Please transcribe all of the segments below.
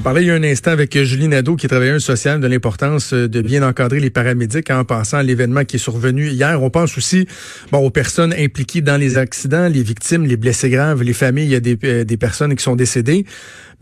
On parlait il y a un instant avec Julie Nadeau, qui est travailleuse sociale, de l'importance de bien encadrer les paramédics en pensant à l'événement qui est survenu hier. On pense aussi bon, aux personnes impliquées dans les accidents, les victimes, les blessés graves, les familles, il y a des, euh, personnes qui sont décédées.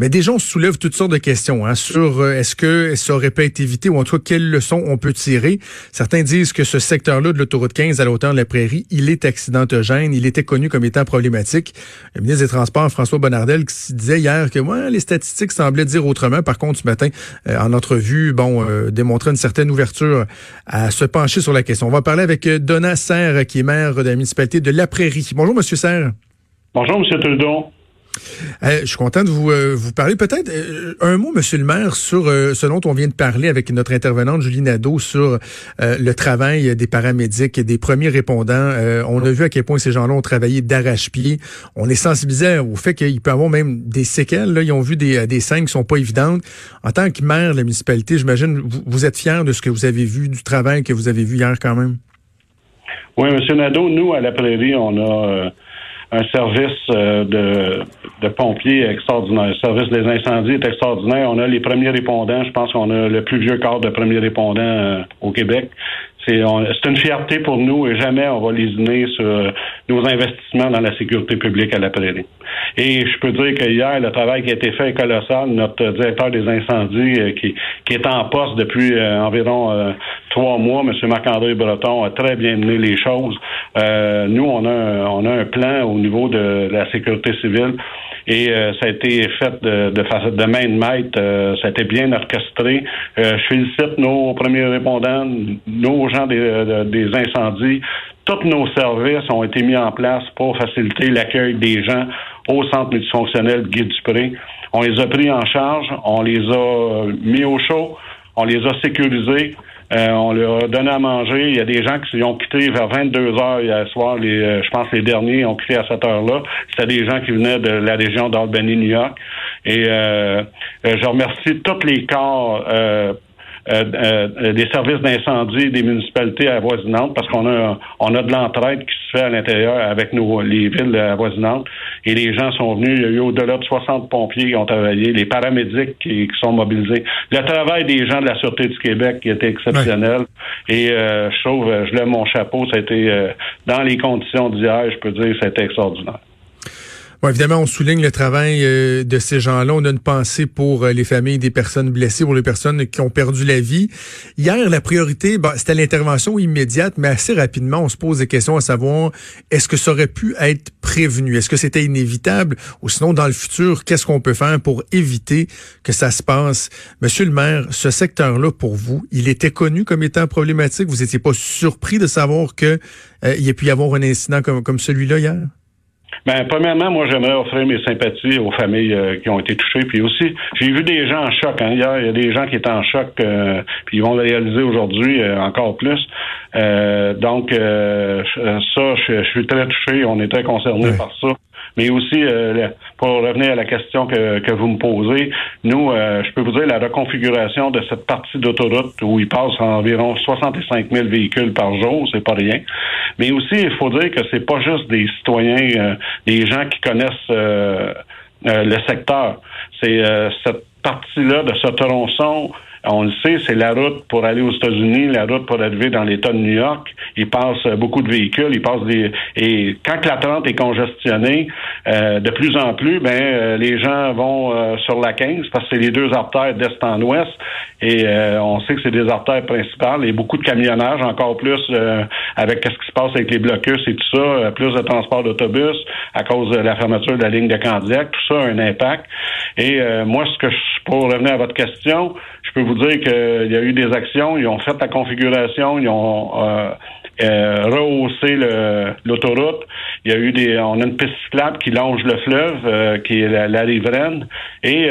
Mais déjà, on soulève toutes sortes de questions hein, sur euh, est-ce que ça aurait pu être évité ou en tout cas quelles leçons on peut tirer? Certains disent que ce secteur-là de l'autoroute 15 à la hauteur de la prairie, il est accidentogène, il était connu comme étant problématique. Le ministre des Transports, François Bonnardel, qui disait hier que moi, les statistiques semblaient dire autrement. Par contre, ce matin, euh, en entrevue, bon, euh, démontrait une certaine ouverture à se pencher sur la question. On va parler avec Donna Serre, qui est maire de la municipalité de La Prairie. Bonjour, Monsieur Serre. Bonjour, Monsieur Trudeau. Euh, je suis content de vous, euh, parler. Peut-être euh, un mot, Monsieur le maire, sur ce dont on vient de parler avec notre intervenante Julie Nadeau sur le travail des paramédics et des premiers répondants. on a vu à quel point ces gens-là ont travaillé d'arrache-pied. On est sensibilisé au fait qu'il peut y avoir même des séquelles. Là. Ils ont vu des, des scènes qui sont pas évidentes. En tant que maire de la municipalité, j'imagine, vous, vous êtes fier de ce que vous avez vu, du travail que vous avez vu hier quand même? Oui, Monsieur Nadeau, nous, à la Prairie, on a un service euh, de, de, pompiers extraordinaire. Le service des incendies est extraordinaire. On a les premiers répondants. Je pense qu'on a le plus vieux corps de premiers répondants euh, au Québec. C'est une fierté pour nous et jamais on va lésiner sur nos investissements dans la sécurité publique à la prairie. Et je peux dire que hier, le travail qui a été fait est colossal. Notre directeur des incendies, euh, qui, qui est en poste depuis euh, environ euh, trois mois, M. Marc-André Breton, a très bien mené les choses. nous, on a, un, on a un plan au niveau de la sécurité civile et ça a été fait de, de, de main de maître. ça a été bien orchestré. je félicite nos premiers répondants, nos gens des, des incendies, tous nos services ont été mis en place pour faciliter l'accueil des gens au centre multifonctionnel Guy Dupré. On les a pris en charge, on les a mis au chaud, on les a sécurisés, euh, on leur a donné à manger. Il y a des gens qui ont quitté vers 22 heures hier soir. Euh, je pense les derniers ont quitté à cette heure-là. C'était des gens qui venaient de la région d'Albany, New York. Et euh, je remercie tous les corps euh, euh, des services d'incendie des municipalités avoisinantes parce qu'on a on a de l'entraide qui se fait à l'intérieur avec nos les villes avoisinantes et les gens sont venus. Il y a eu au-delà de 60 pompiers qui ont travaillé, les paramédics qui, sont mobilisés. Le travail des gens de la Sûreté du Québec qui était exceptionnel. Et euh, je trouve, je lève mon chapeau, ça a été dans les conditions d'hier, je peux dire, été extraordinaire. Bon, évidemment, on souligne le travail euh, de ces gens-là. On a une pensée pour euh, les familles des personnes blessées, pour les personnes qui ont perdu la vie. Hier, la priorité, c'était l'intervention immédiate, mais assez rapidement, on se pose des questions à savoir est-ce que ça aurait pu être prévenu? Est-ce que c'était inévitable? Ou sinon, dans le futur, qu'est-ce qu'on peut faire pour éviter que ça se passe? Monsieur le maire, ce secteur-là, pour vous, il était connu comme étant problématique. Vous n'étiez pas surpris de savoir que euh, y a pu y avoir un incident comme, comme celui-là hier? Ben, premièrement, moi, j'aimerais offrir mes sympathies aux familles euh, qui ont été touchées. Puis aussi, j'ai vu des gens en choc. Hein. Hier, il y a des gens qui étaient en choc, euh, puis ils vont le réaliser aujourd'hui euh, encore plus. donc, ça, je, suis très touché. On est très concernés par ça. Mais aussi, euh, pour revenir à la question que, que vous me posez, nous, euh, je peux vous dire la reconfiguration de cette partie d'autoroute où il passe environ 65 000 véhicules par jour, c'est pas rien. Mais aussi, il faut dire que c'est pas juste des citoyens, euh, des gens qui connaissent le secteur. C'est cette partie-là de ce tronçon on le sait, c'est la route pour aller aux États-Unis, la route pour arriver dans l'État de New York. Il passe beaucoup de véhicules, il passe des et quand la 30 est congestionnée, euh, de plus en plus, ben euh, les gens vont euh, sur la 15 parce que c'est les deux artères d'est en ouest et on sait que c'est des artères principales et beaucoup de camionnage, encore plus avec ce qui se passe avec les blocus et tout ça, plus de transport d'autobus à cause de la fermeture de la ligne de Candiac, tout ça a un impact. Et moi, ce que je, pour revenir à votre question, je peux vous dire qu'il y a eu des actions, ils ont fait la configuration, ils ont euh, euh, rehaussé l'autoroute. Il y a eu des, on a une piste cyclable qui longe le fleuve, euh, qui est la, la, riveraine, et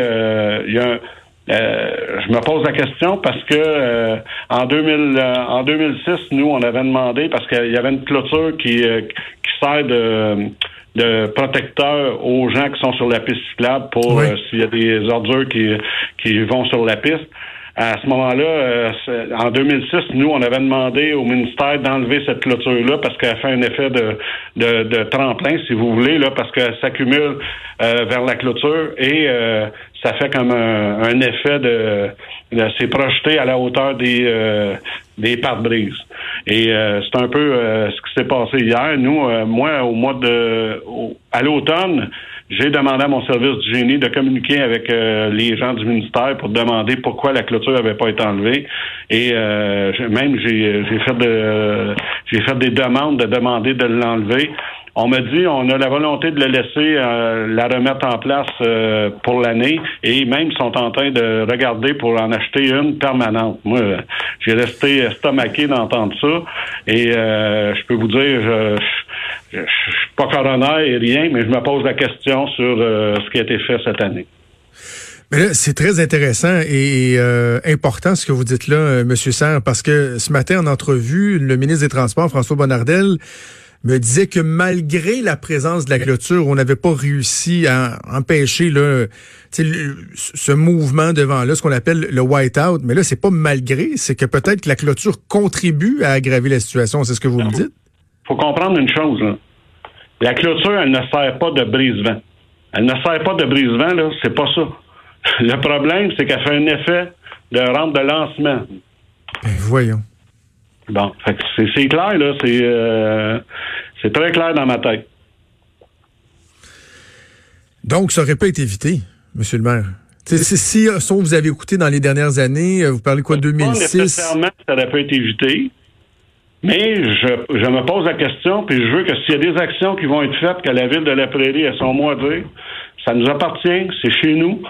il y a Euh, je me pose la question parce que euh, en 2000, euh, en 2006, nous, on avait demandé parce qu'il y avait une clôture qui, qui sert de, de protecteur aux gens qui sont sur la piste cyclable pour s'il y a des ordures qui, qui vont sur la piste. À ce moment-là, en 2006, nous, on avait demandé au ministère d'enlever cette clôture-là parce qu'elle fait un effet de, de, de, tremplin, si vous voulez, là, parce qu'elle s'accumule vers la clôture et ça fait comme un, effet de, de c'est projeté à la hauteur des euh, des pare-brises. Et euh, c'est un peu euh, ce qui s'est passé hier. Nous, moi, au mois de à l'automne, j'ai demandé à mon service du génie de communiquer avec les gens du ministère pour demander pourquoi la clôture n'avait pas été enlevée. Et même j'ai fait de j'ai fait des demandes de demander de l'enlever. On m'a dit on a la volonté de le laisser euh, la remettre en place euh, pour l'année et même sont en train de regarder pour en acheter une permanente. Moi, j'ai resté estomaqué d'entendre ça et euh, je peux vous dire, je, je, suis pas coroner et rien, mais je me pose la question sur ce qui a été fait cette année. C'est très intéressant et important ce que vous dites là, Monsieur Serre, parce que ce matin en entrevue, le ministre des Transports, François Bonnardel, me disait que malgré la présence de la clôture, on n'avait pas réussi à empêcher le, ce mouvement devant là, ce qu'on appelle le white-out. Mais là, c'est pas malgré, c'est que peut-être que la clôture contribue à aggraver la situation. C'est ce que vous me dites? faut comprendre une chose. La clôture, elle ne sert pas de brise-vent. Elle ne sert pas de brise-vent, là, c'est pas ça. Le problème, c'est qu'elle fait un effet de rampe de lancement. Ben, voyons. Bon, c'est clair, là. C'est euh, c'est très clair dans ma tête. Donc, ça aurait pas été évité, Monsieur le maire. si, euh, sauf vous avez écouté dans les dernières années, euh, vous parlez quoi, 2006? Pas nécessairement ça n'aurait pas été évité. Mais je, je me pose la question, puis je veux que s'il y a des actions qui vont être faites, que la ville de la Prairie ait son mot à dire, ça nous appartient, c'est chez nous.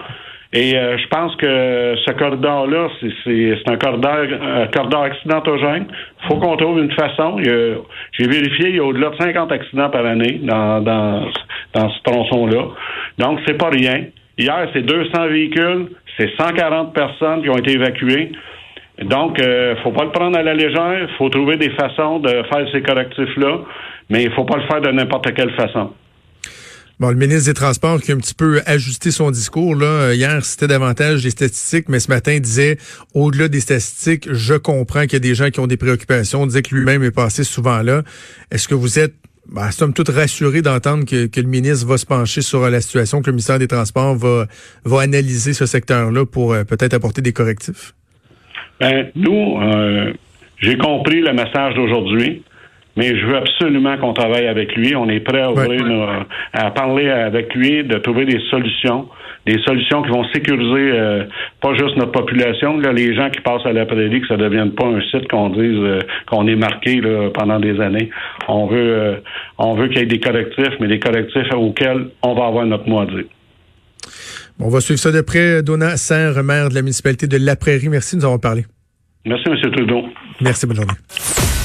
Et euh, je pense que ce corridor-là, c'est un corridor, un corridor accidentogène. Il faut qu'on trouve une façon. J'ai vérifié, il y a au-delà de 50 accidents par année dans, dans, dans ce tronçon-là. Donc, c'est pas rien. Hier, c'est 200 véhicules, c'est 140 personnes qui ont été évacuées. Donc, euh, faut pas le prendre à la légère. Faut trouver des façons de faire ces correctifs-là, mais il faut pas le faire de n'importe quelle façon. Bon, le ministre des Transports qui a un petit peu ajusté son discours là euh, hier, c'était davantage des statistiques, mais ce matin il disait au-delà des statistiques, je comprends qu'il y a des gens qui ont des préoccupations, disait que lui-même est passé souvent là. Est-ce que vous êtes ben, somme toute rassuré d'entendre que, le ministre va se pencher sur la situation, que le ministère des Transports va va analyser ce secteur-là pour euh, peut-être apporter des correctifs? Ben, nous, euh, j'ai compris le message d'aujourd'hui mais je veux absolument qu'on travaille avec lui. On est prêt à, ouvrir à parler avec lui, de trouver des solutions, des solutions qui vont sécuriser euh, pas juste notre population, là, les gens qui passent à la prairie, que ça ne devienne pas un site qu'on dise euh, qu'on est marqué là, pendant des années. On veut, euh, on veut qu'il y ait des correctifs, mais des correctifs auxquels on va avoir notre mot à dire. on va suivre ça de près. Donna Serre, maire de la municipalité de La Prairie, merci de nous avoir parlé. Merci, M. Trudeau. Merci, bonne journée.